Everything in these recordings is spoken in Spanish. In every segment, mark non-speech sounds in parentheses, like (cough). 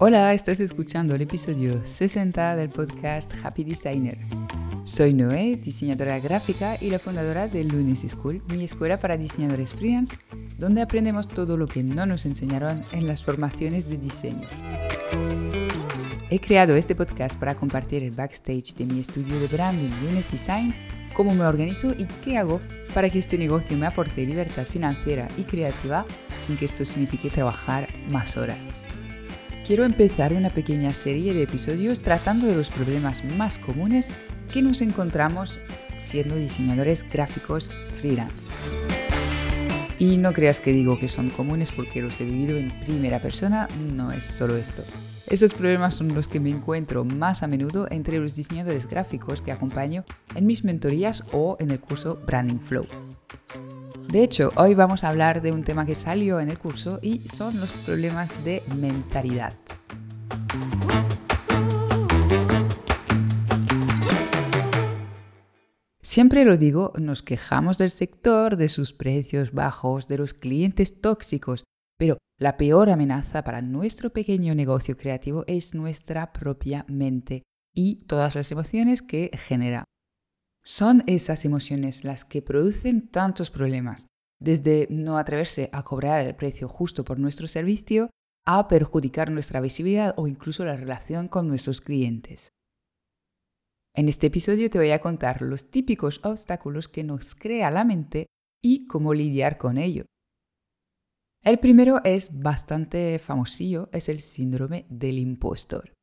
Hola, estás escuchando el episodio 60 del podcast Happy Designer. Soy Noé, diseñadora gráfica y la fundadora de Lunes School, mi escuela para diseñadores freelance, donde aprendemos todo lo que no nos enseñaron en las formaciones de diseño. He creado este podcast para compartir el backstage de mi estudio de branding Lunes Design, cómo me organizo y qué hago para que este negocio me aporte libertad financiera y creativa sin que esto signifique trabajar más horas quiero empezar una pequeña serie de episodios tratando de los problemas más comunes que nos encontramos siendo diseñadores gráficos freelance. Y no creas que digo que son comunes porque los he vivido en primera persona, no es solo esto. Esos problemas son los que me encuentro más a menudo entre los diseñadores gráficos que acompaño en mis mentorías o en el curso Branding Flow. De hecho, hoy vamos a hablar de un tema que salió en el curso y son los problemas de mentalidad. Siempre lo digo, nos quejamos del sector, de sus precios bajos, de los clientes tóxicos, pero la peor amenaza para nuestro pequeño negocio creativo es nuestra propia mente y todas las emociones que genera. Son esas emociones las que producen tantos problemas, desde no atreverse a cobrar el precio justo por nuestro servicio a perjudicar nuestra visibilidad o incluso la relación con nuestros clientes. En este episodio te voy a contar los típicos obstáculos que nos crea la mente y cómo lidiar con ello. El primero es bastante famosillo, es el síndrome del impostor.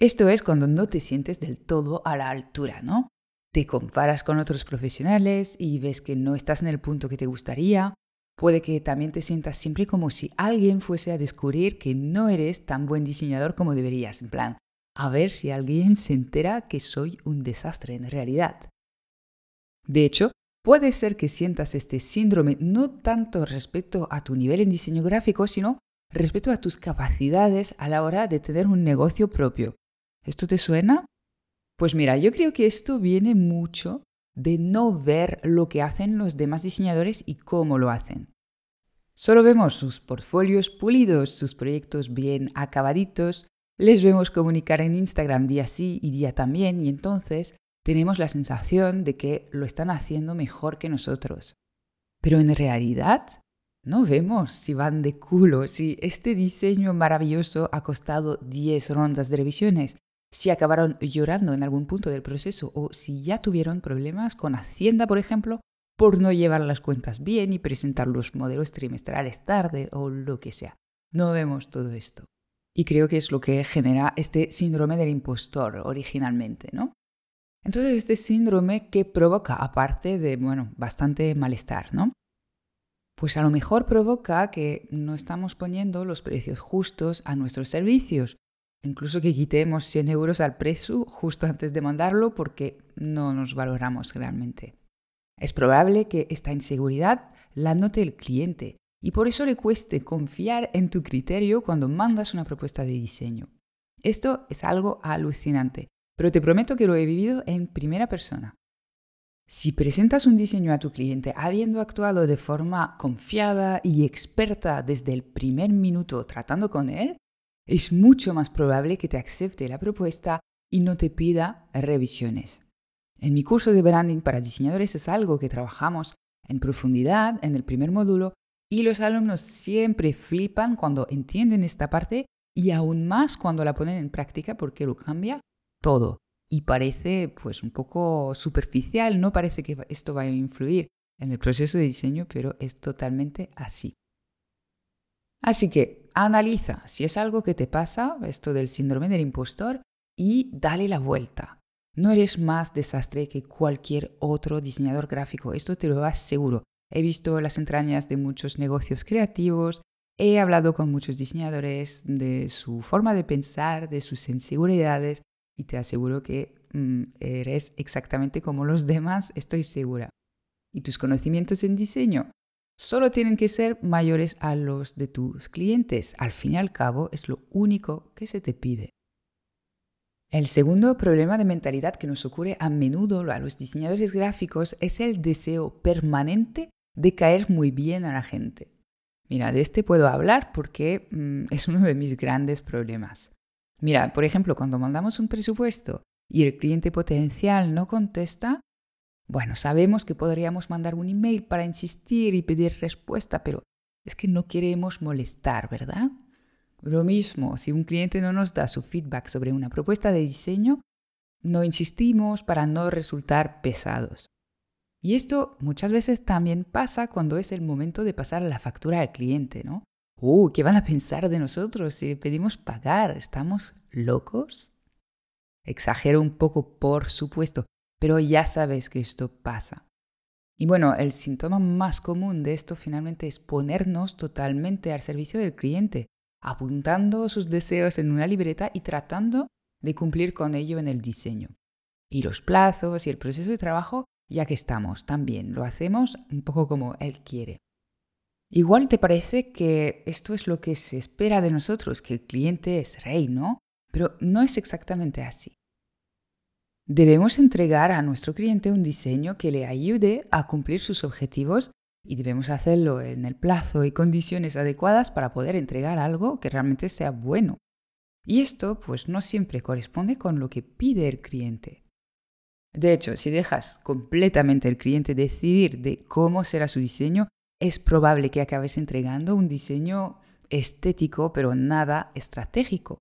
Esto es cuando no te sientes del todo a la altura, ¿no? Te comparas con otros profesionales y ves que no estás en el punto que te gustaría. Puede que también te sientas siempre como si alguien fuese a descubrir que no eres tan buen diseñador como deberías, en plan, a ver si alguien se entera que soy un desastre en realidad. De hecho, puede ser que sientas este síndrome no tanto respecto a tu nivel en diseño gráfico, sino respecto a tus capacidades a la hora de tener un negocio propio. ¿Esto te suena? Pues mira, yo creo que esto viene mucho de no ver lo que hacen los demás diseñadores y cómo lo hacen. Solo vemos sus portfolios pulidos, sus proyectos bien acabaditos, les vemos comunicar en Instagram día sí y día también y entonces tenemos la sensación de que lo están haciendo mejor que nosotros. Pero en realidad no vemos si van de culo, si este diseño maravilloso ha costado 10 rondas de revisiones, si acabaron llorando en algún punto del proceso o si ya tuvieron problemas con Hacienda, por ejemplo, por no llevar las cuentas bien y presentar los modelos trimestrales tarde o lo que sea. No vemos todo esto. Y creo que es lo que genera este síndrome del impostor originalmente, ¿no? Entonces, este síndrome que provoca, aparte de, bueno, bastante malestar, ¿no? Pues a lo mejor provoca que no estamos poniendo los precios justos a nuestros servicios incluso que quitemos 100 euros al precio justo antes de mandarlo porque no nos valoramos realmente. Es probable que esta inseguridad la note el cliente y por eso le cueste confiar en tu criterio cuando mandas una propuesta de diseño. Esto es algo alucinante, pero te prometo que lo he vivido en primera persona. Si presentas un diseño a tu cliente habiendo actuado de forma confiada y experta desde el primer minuto tratando con él, es mucho más probable que te acepte la propuesta y no te pida revisiones. En mi curso de branding para diseñadores es algo que trabajamos en profundidad en el primer módulo y los alumnos siempre flipan cuando entienden esta parte y aún más cuando la ponen en práctica porque lo cambia todo. Y parece pues un poco superficial, no parece que esto vaya a influir en el proceso de diseño, pero es totalmente así. Así que analiza si es algo que te pasa, esto del síndrome del impostor, y dale la vuelta. No eres más desastre que cualquier otro diseñador gráfico, esto te lo aseguro. He visto las entrañas de muchos negocios creativos, he hablado con muchos diseñadores de su forma de pensar, de sus inseguridades, y te aseguro que mm, eres exactamente como los demás, estoy segura. ¿Y tus conocimientos en diseño? Solo tienen que ser mayores a los de tus clientes. Al fin y al cabo es lo único que se te pide. El segundo problema de mentalidad que nos ocurre a menudo a los diseñadores gráficos es el deseo permanente de caer muy bien a la gente. Mira, de este puedo hablar porque mm, es uno de mis grandes problemas. Mira, por ejemplo, cuando mandamos un presupuesto y el cliente potencial no contesta, bueno, sabemos que podríamos mandar un email para insistir y pedir respuesta, pero es que no queremos molestar, ¿verdad? Lo mismo, si un cliente no nos da su feedback sobre una propuesta de diseño, no insistimos para no resultar pesados. Y esto muchas veces también pasa cuando es el momento de pasar la factura al cliente, ¿no? Uh, ¿qué van a pensar de nosotros si le pedimos pagar? ¿Estamos locos? Exagero un poco, por supuesto, pero ya sabes que esto pasa. Y bueno, el síntoma más común de esto finalmente es ponernos totalmente al servicio del cliente, apuntando sus deseos en una libreta y tratando de cumplir con ello en el diseño. Y los plazos y el proceso de trabajo, ya que estamos, también lo hacemos un poco como él quiere. Igual te parece que esto es lo que se espera de nosotros, que el cliente es rey, ¿no? Pero no es exactamente así. Debemos entregar a nuestro cliente un diseño que le ayude a cumplir sus objetivos y debemos hacerlo en el plazo y condiciones adecuadas para poder entregar algo que realmente sea bueno. Y esto pues no siempre corresponde con lo que pide el cliente. De hecho, si dejas completamente al cliente decidir de cómo será su diseño, es probable que acabes entregando un diseño estético, pero nada estratégico.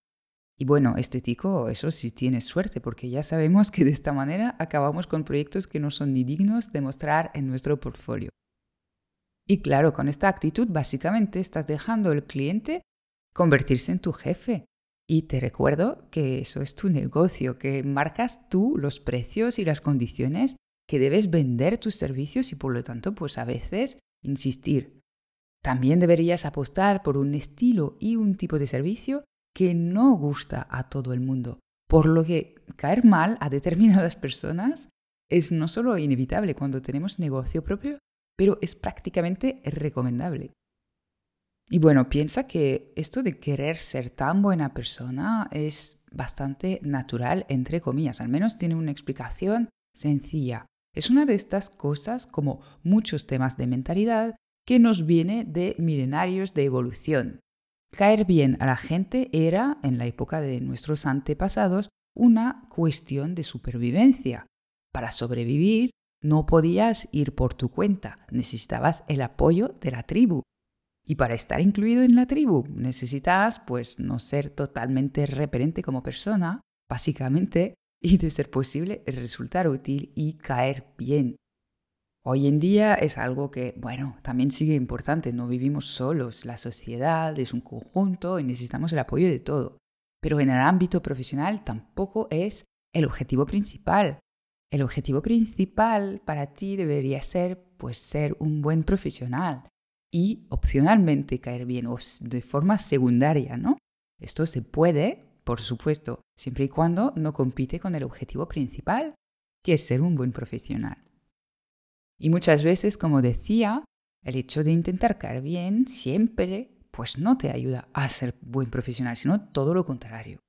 Y bueno, estético, eso sí tienes suerte, porque ya sabemos que de esta manera acabamos con proyectos que no son ni dignos de mostrar en nuestro portfolio. Y claro, con esta actitud básicamente estás dejando al cliente convertirse en tu jefe. Y te recuerdo que eso es tu negocio, que marcas tú los precios y las condiciones que debes vender tus servicios y por lo tanto, pues a veces insistir. También deberías apostar por un estilo y un tipo de servicio que no gusta a todo el mundo, por lo que caer mal a determinadas personas es no solo inevitable cuando tenemos negocio propio, pero es prácticamente recomendable. Y bueno, piensa que esto de querer ser tan buena persona es bastante natural, entre comillas, al menos tiene una explicación sencilla. Es una de estas cosas, como muchos temas de mentalidad, que nos viene de milenarios de evolución. Caer bien a la gente era, en la época de nuestros antepasados, una cuestión de supervivencia. Para sobrevivir no podías ir por tu cuenta, necesitabas el apoyo de la tribu. Y para estar incluido en la tribu necesitas, pues, no ser totalmente referente como persona, básicamente y, de ser posible, resultar útil y caer bien. Hoy en día es algo que, bueno, también sigue importante, no vivimos solos, la sociedad es un conjunto y necesitamos el apoyo de todo. Pero en el ámbito profesional tampoco es el objetivo principal. El objetivo principal para ti debería ser, pues, ser un buen profesional y opcionalmente caer bien o de forma secundaria, ¿no? Esto se puede, por supuesto, siempre y cuando no compite con el objetivo principal, que es ser un buen profesional. Y muchas veces, como decía, el hecho de intentar caer bien siempre pues no te ayuda a ser buen profesional, sino todo lo contrario.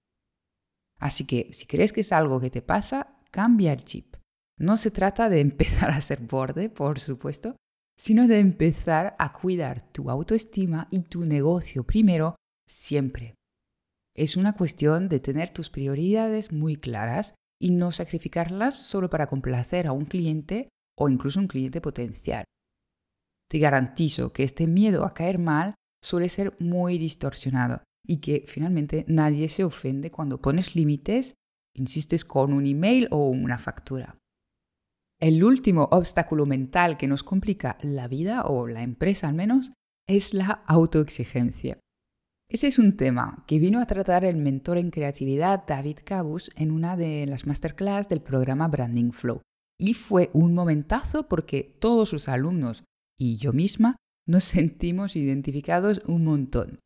Así que si crees que es algo que te pasa, cambia el chip. No se trata de empezar a ser borde, por supuesto, sino de empezar a cuidar tu autoestima y tu negocio primero siempre. Es una cuestión de tener tus prioridades muy claras y no sacrificarlas solo para complacer a un cliente o incluso un cliente potencial. Te garantizo que este miedo a caer mal suele ser muy distorsionado y que finalmente nadie se ofende cuando pones límites, insistes con un email o una factura. El último obstáculo mental que nos complica la vida, o la empresa al menos, es la autoexigencia. Ese es un tema que vino a tratar el mentor en creatividad David Cabus en una de las masterclass del programa Branding Flow. Y fue un momentazo porque todos sus alumnos y yo misma nos (laughs) sentimos identificados un montón.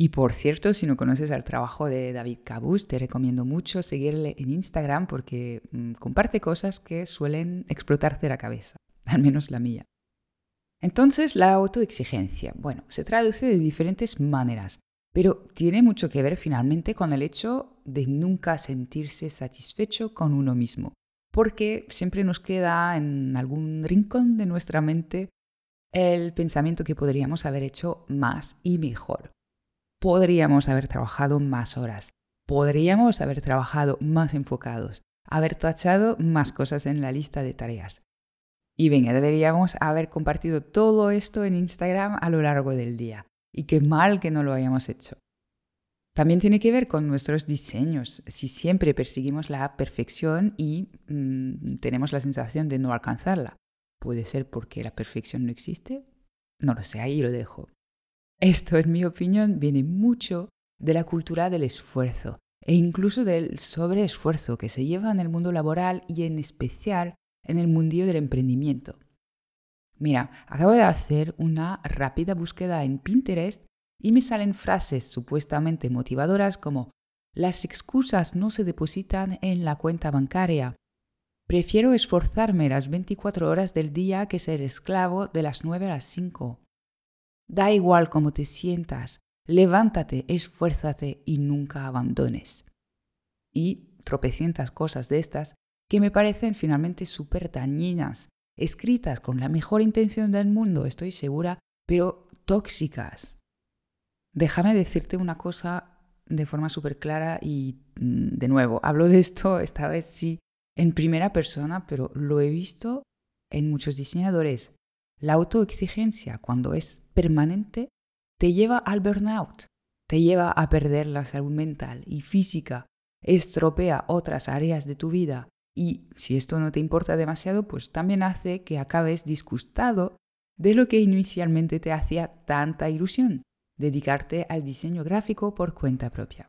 Y por cierto, si no conoces el trabajo de David Cabus, te recomiendo mucho seguirle en Instagram porque mm, comparte cosas que suelen explotarte la cabeza, (laughs) al menos la mía. Entonces, la autoexigencia. Bueno, se traduce de diferentes maneras, pero tiene mucho que ver finalmente con el hecho de nunca sentirse satisfecho con uno mismo, porque siempre nos queda en algún rincón de nuestra mente el pensamiento que podríamos haber hecho más y mejor. Podríamos haber trabajado más horas, podríamos haber trabajado más enfocados, haber tachado más cosas en la lista de tareas. Y venga, deberíamos haber compartido todo esto en Instagram a lo largo del día. Y qué mal que no lo hayamos hecho. También tiene que ver con nuestros diseños. Si siempre perseguimos la perfección y mm, tenemos la sensación de no alcanzarla, puede ser porque la perfección no existe. No lo sé, ahí lo dejo. Esto, en mi opinión, viene mucho de la cultura del esfuerzo e incluso del sobreesfuerzo que se lleva en el mundo laboral y en especial en el mundillo del emprendimiento. Mira, acabo de hacer una rápida búsqueda en Pinterest y me salen frases supuestamente motivadoras como las excusas no se depositan en la cuenta bancaria. Prefiero esforzarme las 24 horas del día que ser esclavo de las 9 a las 5. Da igual cómo te sientas, levántate, esfuérzate y nunca abandones. Y tropecientas cosas de estas que me parecen finalmente súper dañinas, escritas con la mejor intención del mundo, estoy segura, pero tóxicas. Déjame decirte una cosa de forma súper clara y mm, de nuevo, hablo de esto esta vez sí en primera persona, pero lo he visto en muchos diseñadores. La autoexigencia, cuando es permanente, te lleva al burnout, te lleva a perder la salud mental y física, estropea otras áreas de tu vida y si esto no te importa demasiado, pues también hace que acabes disgustado de lo que inicialmente te hacía tanta ilusión, dedicarte al diseño gráfico por cuenta propia.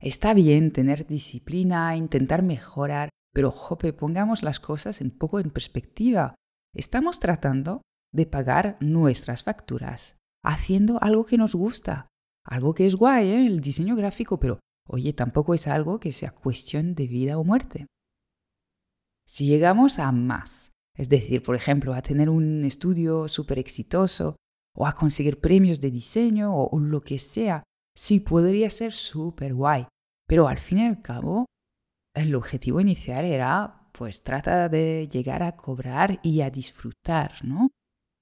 Está bien tener disciplina, intentar mejorar, pero jope, pongamos las cosas un poco en perspectiva. Estamos tratando de pagar nuestras facturas, haciendo algo que nos gusta, algo que es guay, ¿eh? el diseño gráfico, pero oye, tampoco es algo que sea cuestión de vida o muerte. Si llegamos a más, es decir, por ejemplo, a tener un estudio súper exitoso o a conseguir premios de diseño o, lo que sea, sí podría ser súper guay. Pero al fin y al cabo, el objetivo inicial era, pues trata de llegar a cobrar y a disfrutar, ¿no?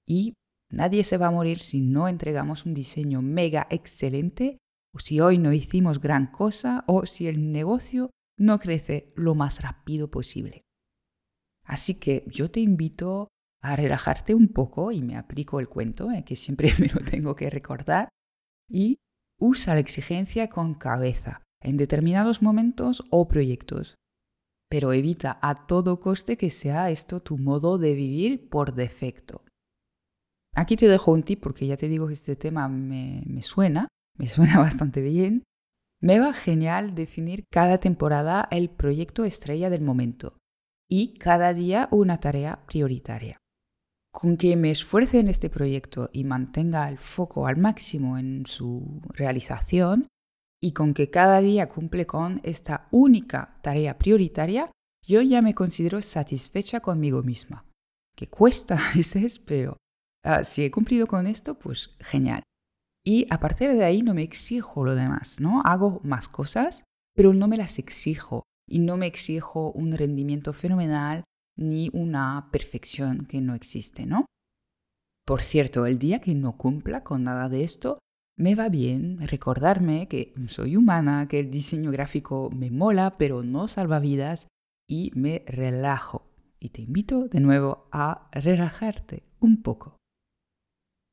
Y nadie se va a morir si no entregamos un diseño mega excelente o si hoy no hicimos gran cosa o si el negocio no crece lo más rápido posible. Así que yo te invito a relajarte un poco y me aplico el cuento, eh, que siempre (laughs) me lo tengo que recordar, y usa la exigencia con cabeza en determinados momentos o proyectos. Pero evita a todo coste que sea esto tu modo de vivir por defecto. Aquí te dejo un tip porque ya te digo que este tema me, me suena, me (laughs) suena bastante bien. Me va genial definir cada temporada el proyecto estrella del momento y cada día una tarea prioritaria. Con que me esfuerce en este proyecto y mantenga el foco al máximo en su realización y con que cada día cumple con esta única tarea prioritaria, yo ya me considero satisfecha conmigo misma. Que cuesta (laughs) a veces, pero ah, si he cumplido con esto, pues genial. Y a partir de ahí no me exijo lo demás, ¿no? Hago más cosas, pero no me las exijo y no me exijo un rendimiento fenomenal ni una perfección que no existe, ¿no? Por cierto, el día que no cumpla con nada de esto, me va bien recordarme que soy humana, que el diseño gráfico me mola, pero no salva vidas y me relajo. Y te invito de nuevo a relajarte un poco.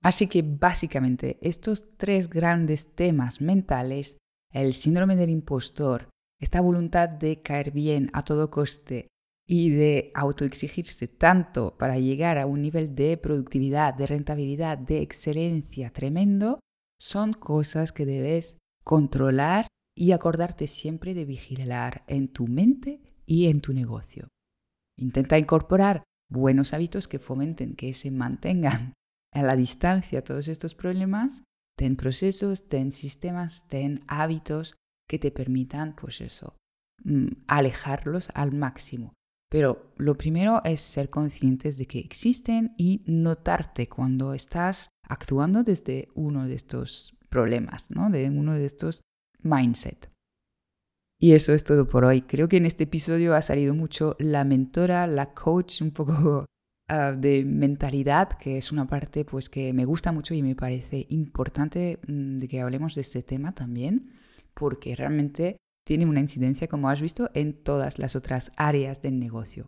Así que básicamente estos tres grandes temas mentales, el síndrome del impostor, esta voluntad de caer bien a todo coste y de autoexigirse tanto para llegar a un nivel de productividad, de rentabilidad, de excelencia tremendo, son cosas que debes controlar y acordarte siempre de vigilar en tu mente y en tu negocio. Intenta incorporar buenos hábitos que fomenten que se mantengan a la distancia todos estos problemas. Ten procesos, ten sistemas, ten hábitos que te permitan, pues eso, mm, alejarlos al máximo. Pero lo primero es ser conscientes de que existen y notarte cuando estás actuando desde uno de estos problemas, ¿no? de uno de estos mindset. Y eso es todo por hoy. Creo que en este episodio ha salido mucho la mentora, la coach, un poco ah, de mentalidad, que es una parte pues que me gusta mucho y me parece importante mm, de que hablemos de este tema también, porque realmente tiene una incidencia, como has visto, en todas las otras áreas del negocio.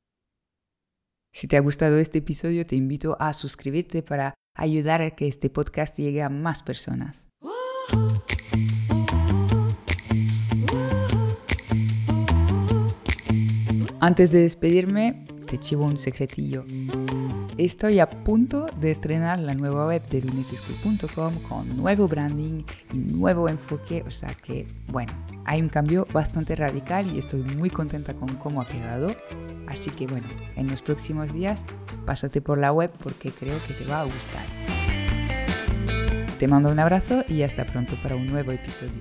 Si te ha gustado este episodio, te invito a suscribirte para ayudar a que este podcast llegue a más personas. Antes de despedirme, te chivo un secretillo. Estoy a punto de estrenar la nueva web de luneseschool.com con nuevo branding y nuevo enfoque, o sea que, bueno, hay un cambio bastante radical y estoy muy contenta con cómo ha quedado. Así que, bueno, en los próximos días pásate por la web porque creo que te va a gustar. Te mando un abrazo y hasta pronto para un nuevo episodio.